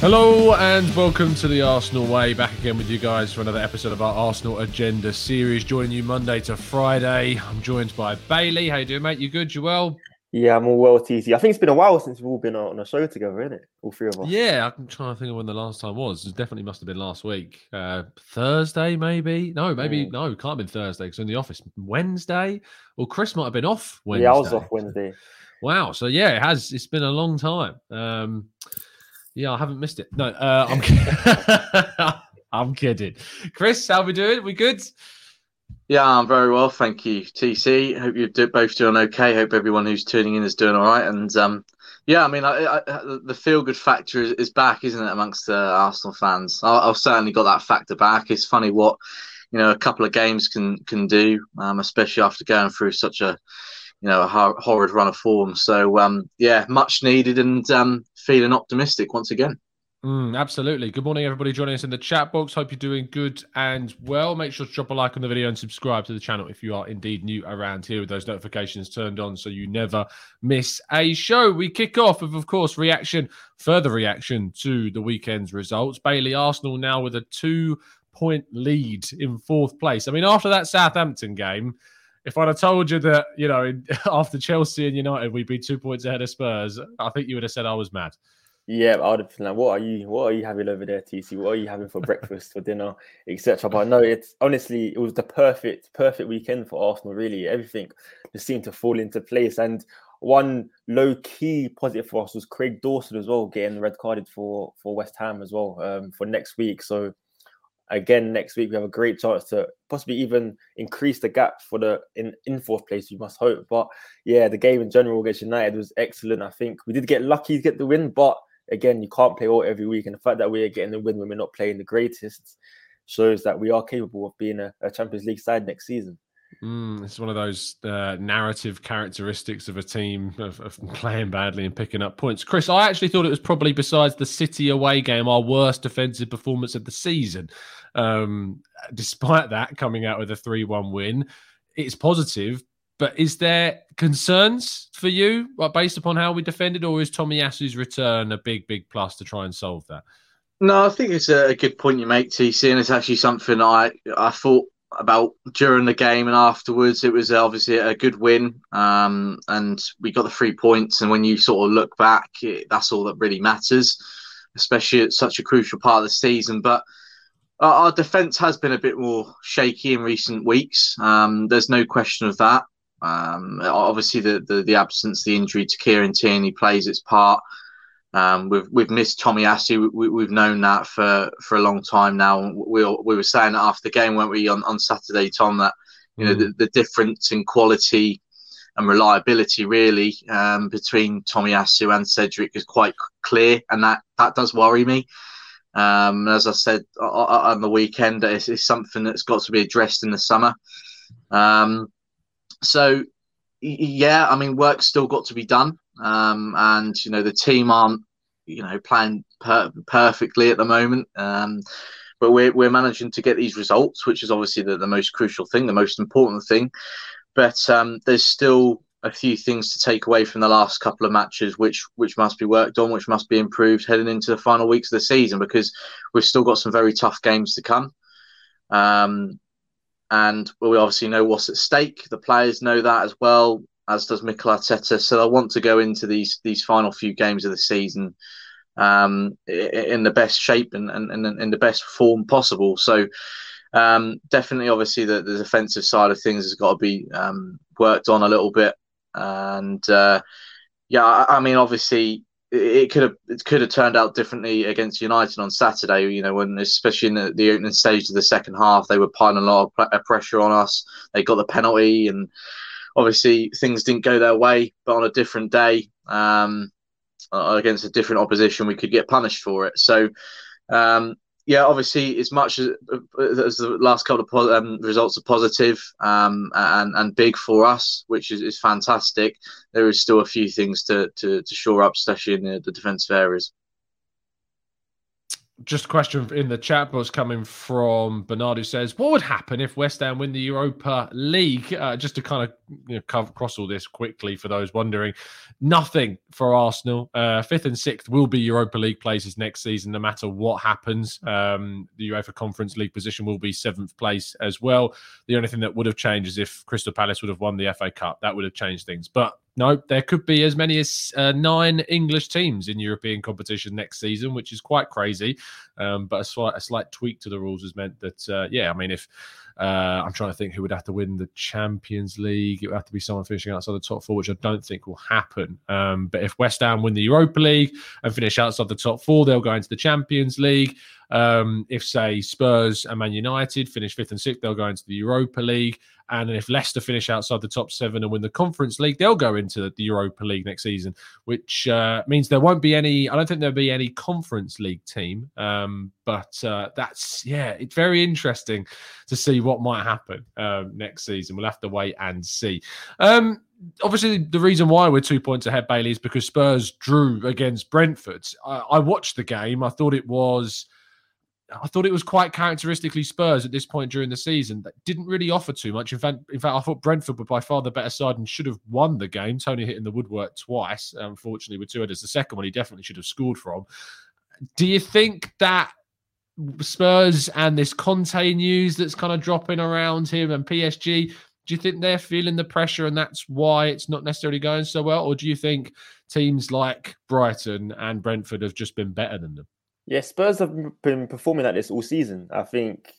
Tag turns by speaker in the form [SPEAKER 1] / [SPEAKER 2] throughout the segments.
[SPEAKER 1] Hello and welcome to the Arsenal Way. Back again with you guys for another episode of our Arsenal Agenda series. Joining you Monday to Friday. I'm joined by Bailey. How you doing, mate? You good? You well?
[SPEAKER 2] Yeah, I'm all well, TC. I think it's been a while since we've all been on a show together, isn't it? All three of us.
[SPEAKER 1] Yeah, I'm trying to think of when the last time was. It definitely must have been last week. Uh, Thursday, maybe? No, maybe, no, it can't have been Thursday because in the office. Wednesday? Or Chris might have been off Wednesday.
[SPEAKER 2] Yeah, I was off Wednesday.
[SPEAKER 1] Wow. So, yeah, it has. It's been a long time. Um, yeah, I haven't missed it. No, uh, I'm, kidding. I'm kidding. Chris, how we doing? We good?
[SPEAKER 3] Yeah, I'm very well, thank you, TC. Hope you're both doing okay. Hope everyone who's tuning in is doing all right. And um, yeah, I mean, I, I, the feel good factor is, is, back, isn't it, amongst the Arsenal fans? I, have certainly got that factor back. It's funny what you know a couple of games can can do, um, especially after going through such a you know a horrid run of form. So um, yeah, much needed, and um, feeling optimistic once again.
[SPEAKER 1] Mm, absolutely. Good morning, everybody joining us in the chat box. Hope you're doing good and well. Make sure to drop a like on the video and subscribe to the channel if you are indeed new around here with those notifications turned on so you never miss a show. We kick off with, of course, reaction, further reaction to the weekend's results. Bailey Arsenal now with a two point lead in fourth place. I mean, after that Southampton game, if I'd have told you that, you know, after Chelsea and United, we'd be two points ahead of Spurs, I think you would have said I was mad.
[SPEAKER 2] Yeah, I would have been like, "What are you? What are you having over there, TC? What are you having for breakfast, for dinner, etc." But no, it's honestly, it was the perfect, perfect weekend for Arsenal. Really, everything just seemed to fall into place. And one low key positive for us was Craig Dawson as well, getting red carded for for West Ham as well um, for next week. So again, next week we have a great chance to possibly even increase the gap for the in in fourth place. we must hope. But yeah, the game in general against United was excellent. I think we did get lucky to get the win, but again, you can't play all every week. And the fact that we're getting the win when we're not playing the greatest shows that we are capable of being a, a Champions League side next season.
[SPEAKER 1] Mm, it's one of those uh, narrative characteristics of a team of, of, playing badly and picking up points. Chris, I actually thought it was probably besides the City away game our worst defensive performance of the season. Um, despite that, coming out with a three-one win, it's positive, but is there concerns for you like, based upon how we defended, or is Tomiyasu's return a big, big plus to try and solve that?
[SPEAKER 3] No, I think it's a good point you make, TC, and it's actually something I I thought about during the game and afterwards. It was obviously a good win, um, and we got the three points. And when you sort of look back, it, that's all that really matters, especially at such a crucial part of the season. But our, our defence has been a bit more shaky in recent weeks. Um, there's no question of that. Um, obviously, the, the, the absence, the injury to Kieran Tierney plays its part. Um, we've we've missed Tomiyasu. We, have known that for, for a long time now. We we were saying that after the game, weren't we, on, on Saturday, Tom? That you know mm. the, the difference in quality and reliability really um, between Tomiyasu and Cedric is quite clear, and that that does worry me. Um, as I said on the weekend, it's, it's, something that's got to be addressed in the summer. Um, so yeah, I mean, work's still got to be done, um, and you know the team aren't you know playing per- perfectly at the moment. Um, but we're we're managing to get these results, which is obviously the, the most crucial thing, the most important thing. But um, there's still a few things to take away from the last couple of matches, which which must be worked on, which must be improved heading into the final weeks of the season, because we've still got some very tough games to come. Um, and we obviously know what's at stake. The players know that as well, as does Mikel Arteta. So I want to go into these these final few games of the season um, in the best shape and, and, and in the best form possible. So um, definitely, obviously, the, the defensive side of things has got to be um, worked on a little bit. And uh, yeah, I, I mean, obviously, it could have it could have turned out differently against United on Saturday. You know, when especially in the, the opening stage of the second half, they were piling a lot of pressure on us. They got the penalty, and obviously things didn't go their way, but on a different day um, against a different opposition, we could get punished for it. So. Um, yeah, obviously, as much as, as the last couple of um, results are positive um, and and big for us, which is, is fantastic, there is still a few things to to, to shore up, especially in the, the defensive areas
[SPEAKER 1] just a question in the chat box coming from Bernard who says, What would happen if West Ham win the Europa League? Uh, just to kind of you know, cover, cross all this quickly for those wondering, nothing for Arsenal. Uh, fifth and sixth will be Europa League places next season, no matter what happens. Um, the UEFA Conference League position will be seventh place as well. The only thing that would have changed is if Crystal Palace would have won the FA Cup. That would have changed things. But no, there could be as many as uh, nine English teams in European competition next season, which is quite crazy. Um, but a slight, a slight tweak to the rules has meant that, uh, yeah, I mean, if uh, I'm trying to think who would have to win the Champions League, it would have to be someone finishing outside the top four, which I don't think will happen. Um, but if West Ham win the Europa League and finish outside the top four, they'll go into the Champions League. Um, if, say, Spurs and Man United finish fifth and sixth, they'll go into the Europa League. And if Leicester finish outside the top seven and win the Conference League, they'll go into the Europa League next season, which uh, means there won't be any. I don't think there'll be any Conference League team. Um, but uh, that's yeah, it's very interesting to see what might happen um, next season. We'll have to wait and see. Um, obviously the reason why we're two points ahead, Bailey, is because Spurs drew against Brentford. I, I watched the game. I thought it was I thought it was quite characteristically Spurs at this point during the season that didn't really offer too much. In fact, in fact, I thought Brentford were by far the better side and should have won the game. Toney hitting the woodwork twice, unfortunately, with two headers. The second one he definitely should have scored from. Do you think that Spurs and this Conte news that's kind of dropping around him and PSG, do you think they're feeling the pressure and that's why it's not necessarily going so well? Or do you think teams like Brighton and Brentford have just been better than them?
[SPEAKER 2] Yeah, Spurs have been performing like this all season. I think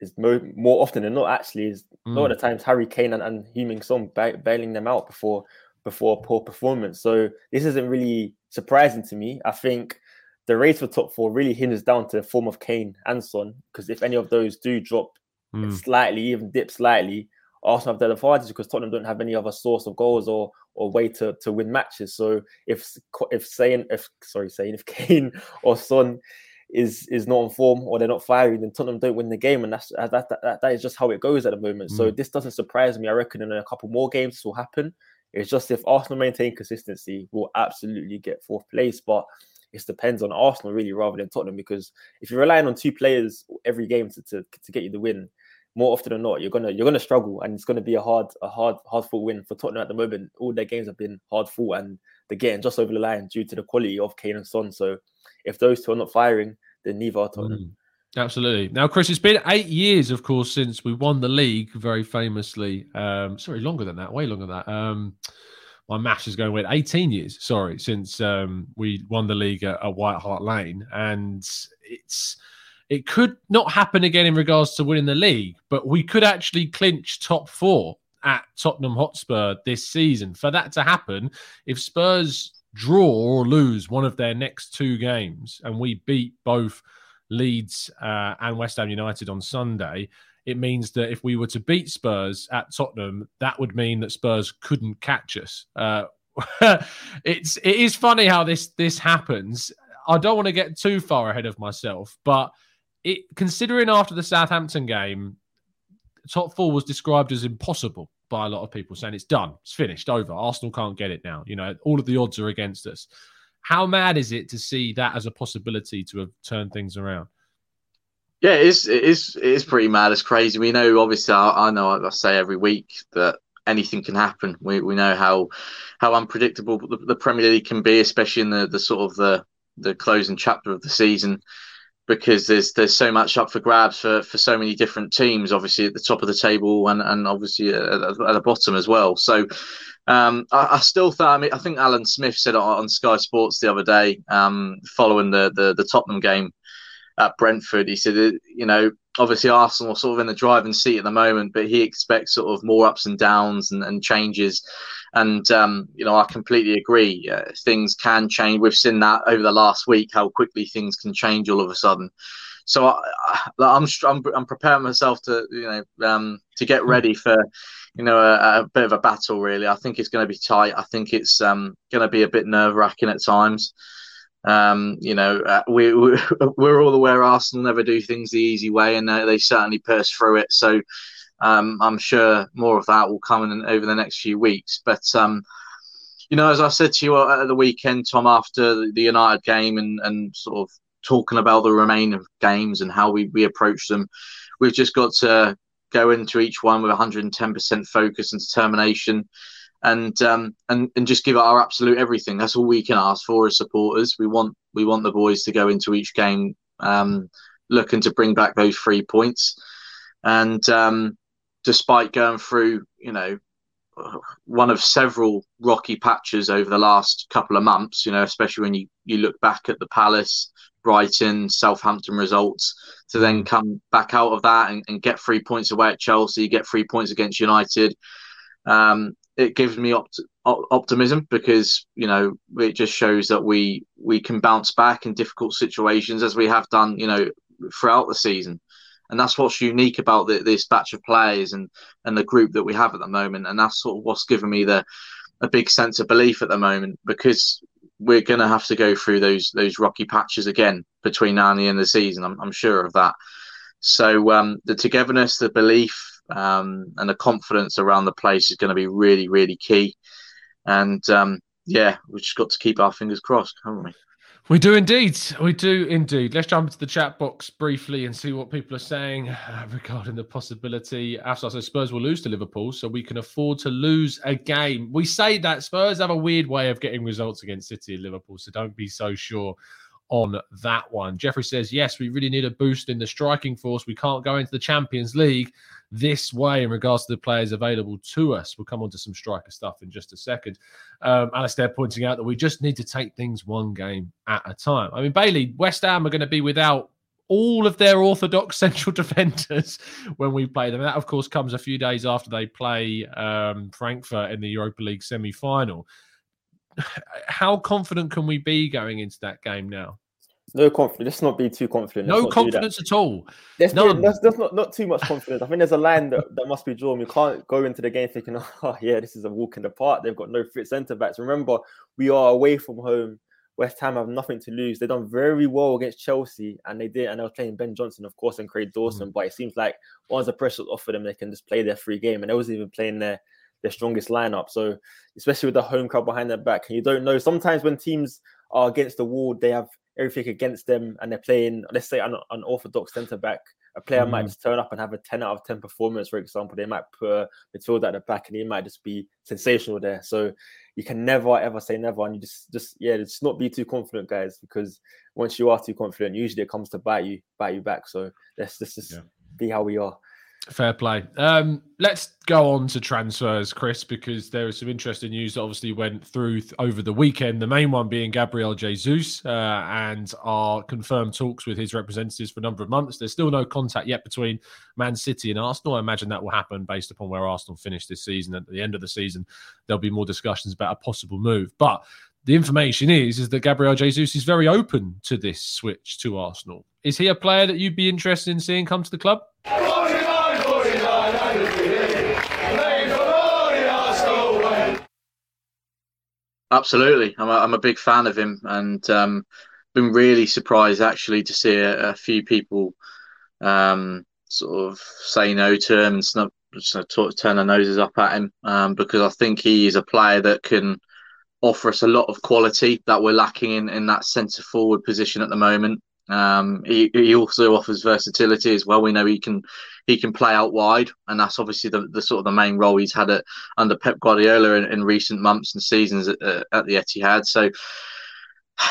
[SPEAKER 2] is more, more often than not actually is mm. a lot of the times Harry Kane and, and Heung-min Son bailing them out before before a poor performance. So this isn't really surprising to me. I think the race for top four really hinges down to the form of Kane and Son because if any of those do drop mm. slightly, even dip slightly, Arsenal have the advantage because Tottenham don't have any other source of goals or or way to, to win matches. So if if saying if sorry saying if Kane or Son is is not on form or they're not firing, then Tottenham don't win the game, and that's that that, that, that is just how it goes at the moment. Mm. So this doesn't surprise me. I reckon in a couple more games this will happen. It's just if Arsenal maintain consistency, we'll absolutely get fourth place. But it depends on Arsenal really rather than Tottenham because if you're relying on two players every game to, to, to get you the win, more often than not, you're gonna you're gonna struggle, and it's gonna be a hard a hard hard fought win for Tottenham at the moment. All their games have been hard fought, and they're getting just over the line due to the quality of Kane and Son. So if those two are not firing, then neither are Tottenham. Mm.
[SPEAKER 1] Absolutely. Now, Chris, it's been eight years, of course, since we won the league very famously. Um, sorry, longer than that, way longer than that. Um, my maths is going with 18 years, sorry, since um, we won the league at, at White Hart Lane. And it's it could not happen again in regards to winning the league, but we could actually clinch top four at Tottenham Hotspur this season. For that to happen, if Spurs draw or lose one of their next two games and we beat both Leeds uh, and West Ham United on Sunday, it means that if we were to beat Spurs at Tottenham, that would mean that Spurs couldn't catch us. Uh, it's it is funny how this this happens. I don't want to get too far ahead of myself, but it considering after the Southampton game, top four was described as impossible by a lot of people, saying it's done, it's finished, over. Arsenal can't get it now. You know, all of the odds are against us. How mad is it to see that as a possibility to have turned things around?
[SPEAKER 3] Yeah, it is. It is. It is pretty mad. It's crazy. We know, obviously, I, I know. I say every week that anything can happen. We we know how how unpredictable the, the Premier League can be, especially in the the sort of the the closing chapter of the season because there's there's so much up for grabs for, for so many different teams, obviously at the top of the table and, and obviously at, at the bottom as well. So um, I, I, still think I, mean, I think Alan Smith said it on Sky Sports the other day um, following the, the the Tottenham game at Brentford. He said, you know, obviously Arsenal are sort of in the driving seat at the moment, but he expects sort of more ups and downs and, and changes. And um, you know, I completely agree. Uh, things can change. We've seen that over the last week how quickly things can change all of a sudden. so I, am I'm, I'm preparing myself to you know um, to get ready for you know a, a, bit of a battle. Really, I think it's going to be tight. I think it's um, going to be a bit nerve wracking at times. Um, you know, uh, we, we we're all aware Arsenal never do things the easy way, and uh, they certainly burst through it. So um, I'm sure more of that will come in over the next few weeks. But um, you know, as I said to you at the weekend, Tom, after the United game and and sort of talking about the remaining games and how we we approach them, we've just got to go into each one with 110% focus and determination and um, and and just give our absolute everything. That's all we can ask for as supporters. We want we want the boys to go into each game um, looking to bring back those three points. And um, despite going through, you know, one of several rocky patches over the last couple of months, you know, especially when you you look back at the Palace, Brighton, Southampton results, to then come back out of that and, and get three points away at Chelsea, get three points against United. Um, it gives me opt- optimism because you know it just shows that we we can bounce back in difficult situations as we have done you know throughout the season. And that's what's unique about the, this batch of players and and the group that we have at the moment. And that's sort of what's given me the a big sense of belief at the moment because we're going to have to go through those those rocky patches again between now and the end of the season. I'm, I'm sure of that. So um, the togetherness the belief um, and the confidence around the place is going to be really, really key. And um, yeah, we've just got to keep our fingers crossed, haven't we?
[SPEAKER 1] We do indeed. We do indeed. Let's jump into the chat box briefly and see what people are saying uh, regarding the possibility. After so Spurs will lose to Liverpool, so we can afford to lose a game. We say that Spurs have a weird way of getting results against City and Liverpool, so don't be so sure on that one. Jeffrey says, yes, we really need a boost in the striking force. We can't go into the Champions League this way in regards to the players available to us. We'll come on to some striker stuff in just a second. Um, Alistair pointing out that we just need to take things one game at a time. I mean, Bailey, West Ham are going to be without all of their orthodox central defenders when we play them. And that, of course, comes a few days after they play um, Frankfurt in the Europa League semi final. How confident can we be going into that game now?
[SPEAKER 2] No confidence. Let's not be too confident.
[SPEAKER 1] Let's no confidence at all.
[SPEAKER 2] Be, let's, let's, not not too much confidence. I think there's a line that, that must be drawn. We can't go into the game thinking, oh yeah, this is a walk in the park. They've got no fit centre backs. Remember, we are away from home. West Ham have nothing to lose. They've done very well against Chelsea, and they did. And they were playing Ben Johnson, of course, and Craig Dawson. Mm. But it seems like once the pressure's off for them, they can just play their free game. And they wasn't even playing their their strongest lineup. So especially with the home crowd behind their back, and you don't know. Sometimes when teams are against the wall, they have everything against them and they're playing, let's say, an orthodox centre back, a player mm. might just turn up and have a 10 out of 10 performance, for example. They might put a midfield at the back and he might just be sensational there. So you can never ever say never. And you just, just yeah, just not be too confident, guys, because once you are too confident, usually it comes to bite you, bite you back. So let's, let's just yeah. be how we are.
[SPEAKER 1] Fair play. Um, let's go on to transfers, Chris, because there is some interesting news that obviously went through th- over the weekend. The main one being Gabriel Jesus uh, and our confirmed talks with his representatives for a number of months. There's still no contact yet between Man City and Arsenal. I imagine that will happen based upon where Arsenal finish this season. At the end of the season, there'll be more discussions about a possible move. But the information is is that Gabriel Jesus is very open to this switch to Arsenal. Is he a player that you'd be interested in seeing come to the club?
[SPEAKER 3] Absolutely, I'm a, I'm a big fan of him, and um, been really surprised actually to see a, a few people um, sort of say no to him and snub, turn their noses up at him um, because I think he is a player that can offer us a lot of quality that we're lacking in, in that centre forward position at the moment. Um, he, he also offers versatility as well. We know he can he can play out wide, and that's obviously the, the sort of the main role he's had at, under Pep Guardiola in, in recent months and seasons at, at the Etihad. So,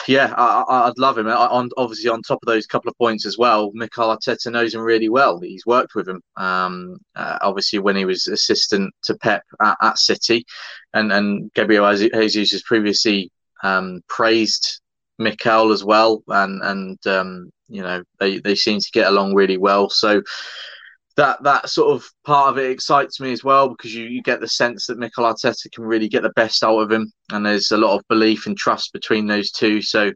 [SPEAKER 3] yeah, I, would love him. On obviously on top of those couple of points as well, Mikel Arteta knows him really well. He's worked with him, um, uh, obviously when he was assistant to Pep at, at City, and and Gabriel Jesus has previously um, praised Mikel as well, and and um, you know they they seem to get along really well. So that that sort of part of it excites me as well because you, you get the sense that Mikel Arteta can really get the best out of him, and there's a lot of belief and trust between those two. So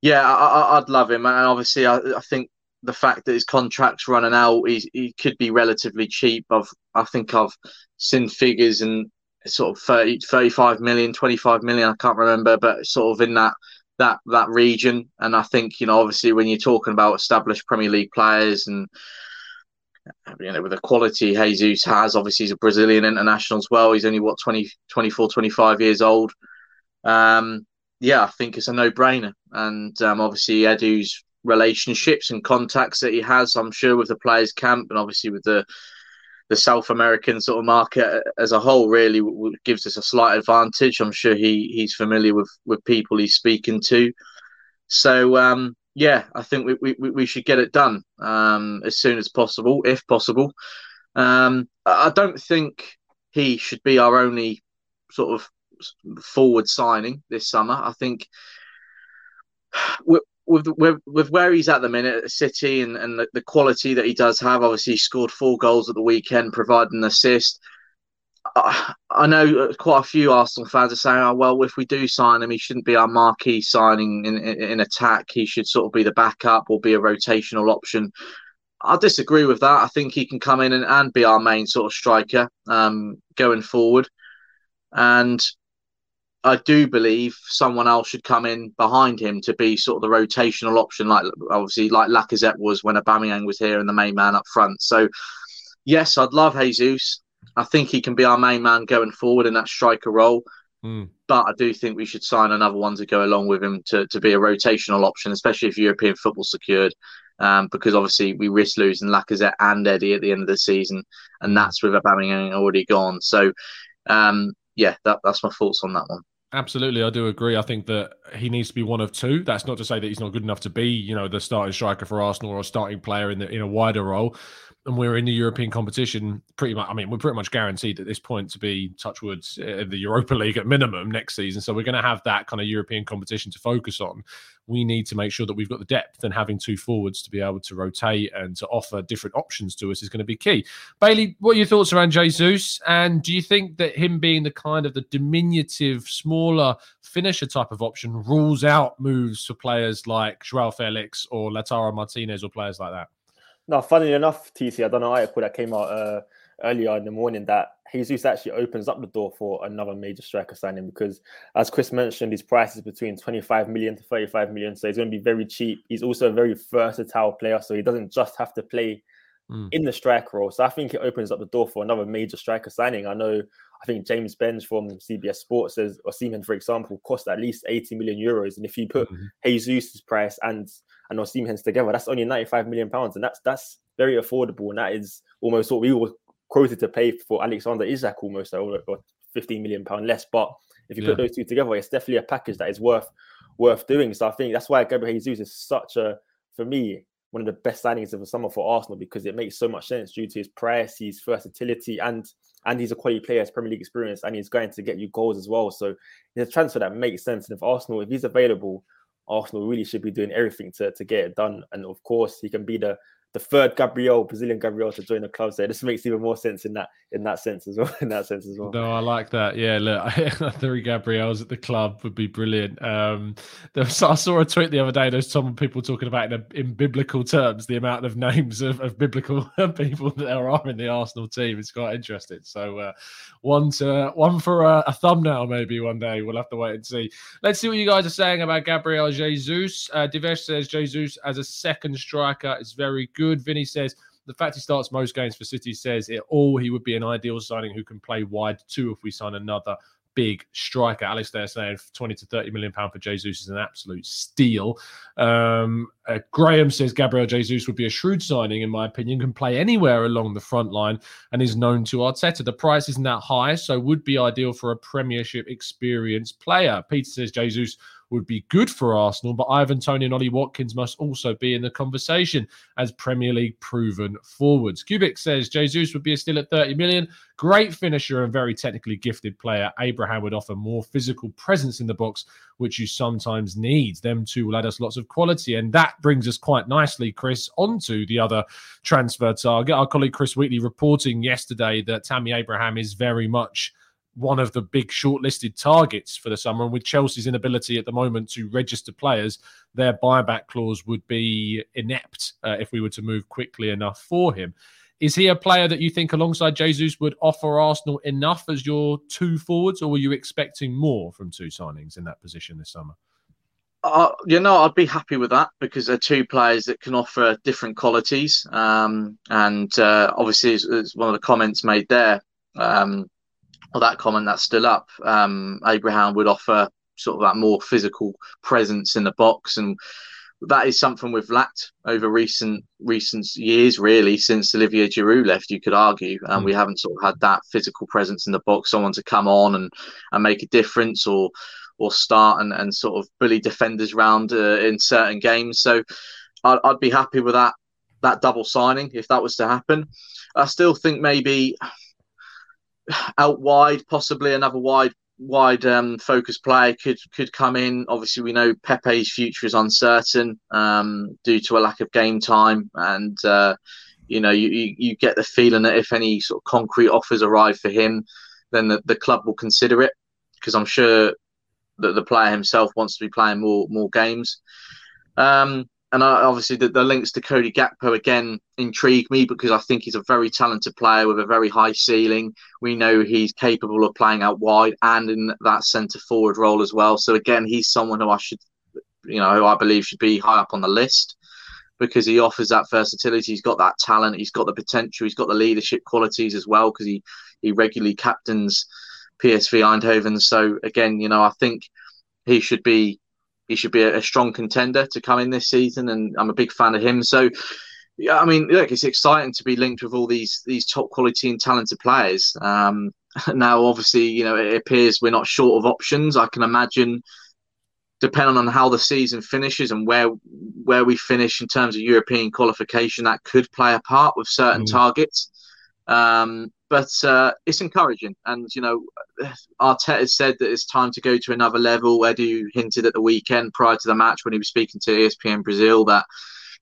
[SPEAKER 3] yeah, I, would love him, and obviously I, I think the fact that his contract's running out, he, he could be relatively cheap. I've I think I've seen figures and sort of 30, 35 million, 25 million, I can't remember, but sort of in that that that region. And I think, you know, obviously when you're talking about established Premier League players and you know, with the quality Jesus has, obviously he's a Brazilian international as well. He's only what 20, 24, 25 years old. Um, yeah, I think it's a no-brainer. And um, obviously Edu's relationships and contacts that he has, I'm sure, with the players' camp and obviously with the the South American sort of market as a whole really gives us a slight advantage. I'm sure he he's familiar with with people he's speaking to. So um, yeah, I think we, we, we should get it done um, as soon as possible, if possible. Um, I don't think he should be our only sort of forward signing this summer. I think with with with where he's at the minute at City and, and the, the quality that he does have, obviously he scored four goals at the weekend, providing an assist. I, know quite a few Arsenal fans are saying, "Oh well, if we do sign him, he shouldn't be our marquee signing in, in, in attack. He should sort of be the backup or be a rotational option." I disagree with that. I think he can come in and, and be our main sort of striker um, going forward. And I do believe someone else should come in behind him to be sort of the rotational option, like obviously like Lacazette was when Aubameyang was here and the main man up front. So yes, I'd love Jesus. I think he can be our main man going forward in that striker role. Mm. But I do think we should sign another one to go along with him to, to be a rotational option, especially if European football secured. Um, because obviously we risk losing Lacazette and Eddie at the end of the season, and that's with Aubameyang already gone. So, um, yeah, that, that's my thoughts on that one.
[SPEAKER 1] Absolutely, I do agree. I think that he needs to be one of two. That's not to say that he's not good enough to be, you know, the starting striker for Arsenal or a starting player in the in a wider role. And we're in the European competition pretty much. I mean, we're pretty much guaranteed at this point to be Touchwoods in eh, the Europa League at minimum next season. So we're going to have that kind of European competition to focus on we need to make sure that we've got the depth and having two forwards to be able to rotate and to offer different options to us is going to be key. Bailey, what are your thoughts around Jesus? And do you think that him being the kind of the diminutive, smaller finisher type of option rules out moves for players like Joao Felix or Lautaro Martinez or players like that?
[SPEAKER 2] No, funny enough, TC, I don't know article that came out uh, earlier in the morning that Jesus actually opens up the door for another major striker signing because, as Chris mentioned, his price is between 25 million to 35 million. So he's going to be very cheap. He's also a very versatile player. So he doesn't just have to play mm. in the striker role. So I think it opens up the door for another major striker signing. I know, I think James Benge from CBS Sports says, Osimhen, for example, cost at least 80 million euros. And if you put mm-hmm. Jesus' price and and Osimhen's together, that's only 95 million pounds. And that's that's very affordable. And that is almost what we were quoted to pay for Alexander Isak almost or, or 15 million pound less. But if you yeah. put those two together, it's definitely a package that is worth worth doing. So I think that's why Gabriel Jesus is such a for me one of the best signings of the summer for Arsenal because it makes so much sense due to his price, his versatility, and and he's a quality player, his Premier League experience, and he's going to get you goals as well. So it's a transfer that makes sense. And if Arsenal, if he's available, Arsenal really should be doing everything to, to get it done. And of course, he can be the the third Gabriel, Brazilian Gabriel, to join the club. So this makes even more sense in that in that sense as well. In that sense as well.
[SPEAKER 1] No, I like that. Yeah, look, three Gabriels at the club would be brilliant. Um, was, I saw a tweet the other day. There's some people talking about in, in biblical terms the amount of names of, of biblical people that there are in the Arsenal team. It's quite interesting. So uh, one to one for a, a, thumbnail maybe one day. We'll have to wait and see. Let's see what you guys are saying about Gabriel Jesus. Uh, Divesh says Jesus as a second striker is very good good. Vinny says the fact he starts most games for City says it all. He would be an ideal signing who can play wide too if we sign another big striker. Alex there saying 20 to 30 million pound for Jesus is an absolute steal. Um, uh, Graham says Gabriel Jesus would be a shrewd signing, in my opinion, can play anywhere along the front line and is known to Arteta. The price isn't that high, so would be ideal for a Premiership experienced player. Peter says Jesus would be good for Arsenal, but Ivan Toney and Ollie Watkins must also be in the conversation as Premier League proven forwards. Cubic says Jesus would be still at 30 million. Great finisher and very technically gifted player. Abraham would offer more physical presence in the box, which you sometimes need. Them two will add us lots of quality. And that brings us quite nicely, Chris, onto the other transfer target. Our colleague Chris Wheatley reporting yesterday that Tammy Abraham is very much one of the big shortlisted targets for the summer. And with Chelsea's inability at the moment to register players, their buyback clause would be inept uh, if we were to move quickly enough for him. Is he a player that you think, alongside Jesus, would offer Arsenal enough as your two forwards, or were you expecting more from two signings in that position this summer?
[SPEAKER 3] Uh, you know, I'd be happy with that because they're two players that can offer different qualities. Um, and uh, obviously, as, as, one of the comments made there, um, or that comment that's still up, um, Abraham would offer sort of that more physical presence in the box, and that is something we've lacked over recent recent years, really, since Olivier Giroud left. You could argue, and mm. we haven't sort of had that physical presence in the box, someone to come on and and make a difference, or or start and, and sort of bully defenders round uh, in certain games. So I'd, I'd be happy with that that double signing if that was to happen. I still think maybe out wide, possibly another wide wide um, focus player could could come in. Obviously, we know Pepe's future is uncertain um, due to a lack of game time, and uh, you know you, you, you get the feeling that if any sort of concrete offers arrive for him, then the, the club will consider it because I'm sure that the player himself wants to be playing more more games. Um, and obviously the, the, links to Cody Gakpo again intrigue me because I think he's a very talented player with a very high ceiling. We know he's capable of playing out wide and in that centre forward role as well. So again, he's someone who I should, you know, who I believe should be high up on the list because he offers that versatility. He's got that talent. He's got the potential. He's got the leadership qualities as well because he he regularly captains PSV Eindhoven. So again, you know, I think he should be he should be a, a, strong contender to come in this season, and I'm a big fan of him. So, yeah, I mean, look, it's exciting to be linked with all these these top quality and talented players. Um, now, obviously, you know, it appears we're not short of options. I can imagine, depending on how the season finishes and where where we finish in terms of European qualification, that could play a part with certain mm. targets. Um, but uh, it's encouraging. And you know, Arteta said that it's time to go to another level. Edu hinted at the weekend prior to the match when he was speaking to ESPN Brazil that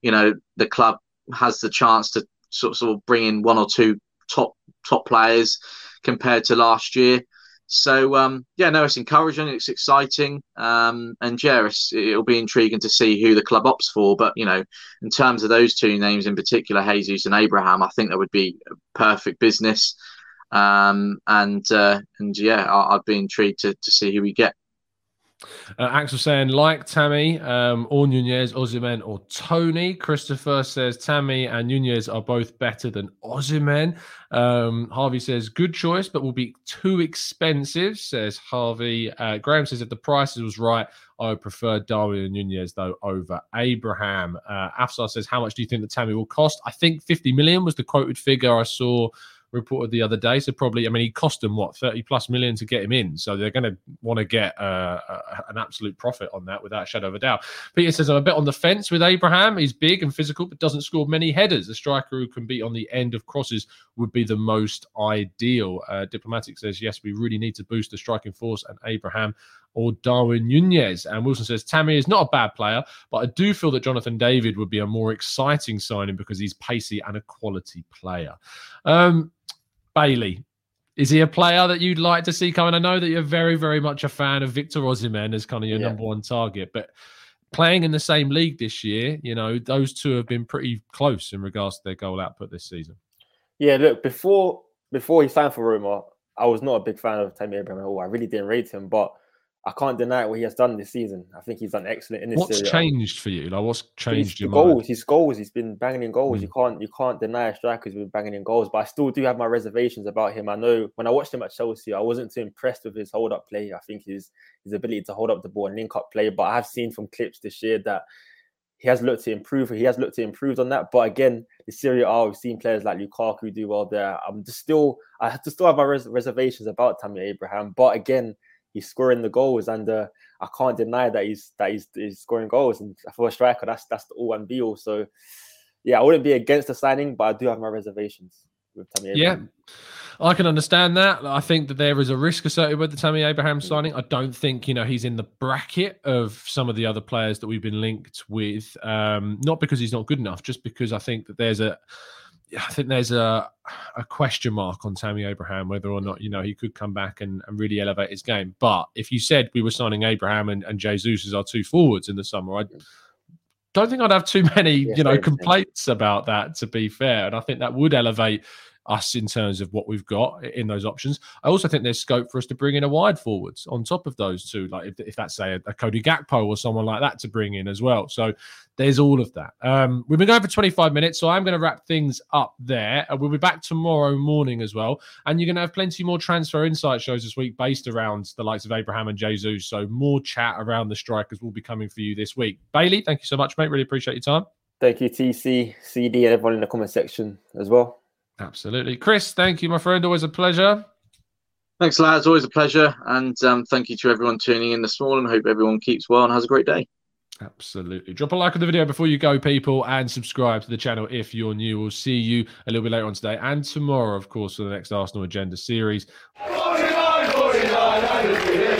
[SPEAKER 3] you know the club has the chance to sort of, sort of bring in one or two top top players compared to last year. So um, yeah, no, it's encouraging. It's exciting, um, and yeah, it'll be intriguing to see who the club opts for. But you know, in terms of those two names in particular, Jesus and Abraham, I think that would be perfect business. Um, and uh, and yeah, I, would be intrigued to, to see who we get.
[SPEAKER 1] Uh, Axel saying, like Tammy, um, or Nunez, Osimhen, or Toney. Christopher says Tammy and Nunez are both better than Osimhen. Um, Harvey says, good choice, but will be too expensive, says Harvey. Uh, Graham says, if the price was right, I would prefer Darwin and Nunez, though, over Abraham. Uh, Afsar says, how much do you think the Tammy will cost? I think 50 million was the quoted figure I saw reported the other day. So probably, I mean, he cost them what thirty plus million to get him in. So they're going to want to get uh, an absolute profit on that, without a shadow of a doubt. Peter says I'm a bit on the fence with Abraham. He's big and physical, but doesn't score many headers. A striker who can be on the end of crosses would be the most ideal. Uh, Diplomatic says yes, we really need to boost the striking force, and Abraham or Darwin Nunez. And Wilson says Tammy is not a bad player, but I do feel that Jonathan David would be a more exciting signing because he's pacey and a quality player. Um, Bailey, is he a player that you'd like to see coming? I know that you're very, very much a fan of Victor Osimhen as kind of your yeah. number one target, but playing in the same league this year, you know, those two have been pretty close in regards to their goal output this season.
[SPEAKER 2] Yeah, look, before before he signed for Roma, I was not a big fan of Tammy Abraham at all. I really didn't rate him, but I can't deny what he has done this season. I think he's done excellent in this.
[SPEAKER 1] What's changed for you? Like, what's changed your
[SPEAKER 2] goals?
[SPEAKER 1] Mind?
[SPEAKER 2] His goals. He's been banging in goals. Mm. You can't you can't deny a striker who's been banging in goals. But I still do have my reservations about him. I know when I watched him at Chelsea, I wasn't too impressed with his hold up play. I think his his ability to hold up the ball and link up play. But I have seen from clips this year that he has looked to improve. He has looked to improve on that. But again, the Serie A, we've seen players like Lukaku do well there. I'm just still I have to still have my res- reservations about Tammy Abraham. But again he's scoring the goals, and uh, I can't deny that he's that he's, he's scoring goals. And for a striker, that's that's the all and be all. So, yeah, I wouldn't be against the signing, but I do have my reservations with Tammy.
[SPEAKER 1] Abraham. Yeah. I can understand that. I think that there is a risk associated with the Tammy Abraham signing. I don't think, you know, he's in the bracket of some of the other players that we've been linked with. Um, not because he's not good enough, just because I think that there's a I think there's a a question mark on Tammy Abraham whether or not you know he could come back and, and really elevate his game. But if you said we were signing Abraham and, and Jesus as our two forwards in the summer, I don't think I'd have too many
[SPEAKER 2] Yeah,
[SPEAKER 1] you know complaints about that. To be fair, and I think that would elevate us in terms of what we've got in those options. I also think there's scope for us to bring in a wide forwards on top of those two, like if, if that's say a, a Cody Gakpo or someone like that to bring in as well. So there's all of that. Um, we've been going for 25 minutes, so I'm going to wrap things up there. Uh, we'll be back tomorrow morning as well, and you're going to have plenty more transfer insight shows this week based around the likes of Abraham and Jesus. So more chat around the strikers will be coming for you this week. Bailey, thank you so much, mate. Really appreciate your time.
[SPEAKER 2] Thank you, TC, CD, and everyone in the comment section as well.
[SPEAKER 1] Absolutely, Chris. Thank you, my friend. Always a pleasure.
[SPEAKER 3] Thanks, lads. Always a pleasure. And um, thank you to everyone tuning in this morning. Hope everyone keeps well and has a great day.
[SPEAKER 1] Absolutely. Drop a like on the video before you go, people, and subscribe to the channel if you're new. We'll see you a little bit later on today and tomorrow, of course, for the next Arsenal Agenda series.
[SPEAKER 4] 49, 49, 49,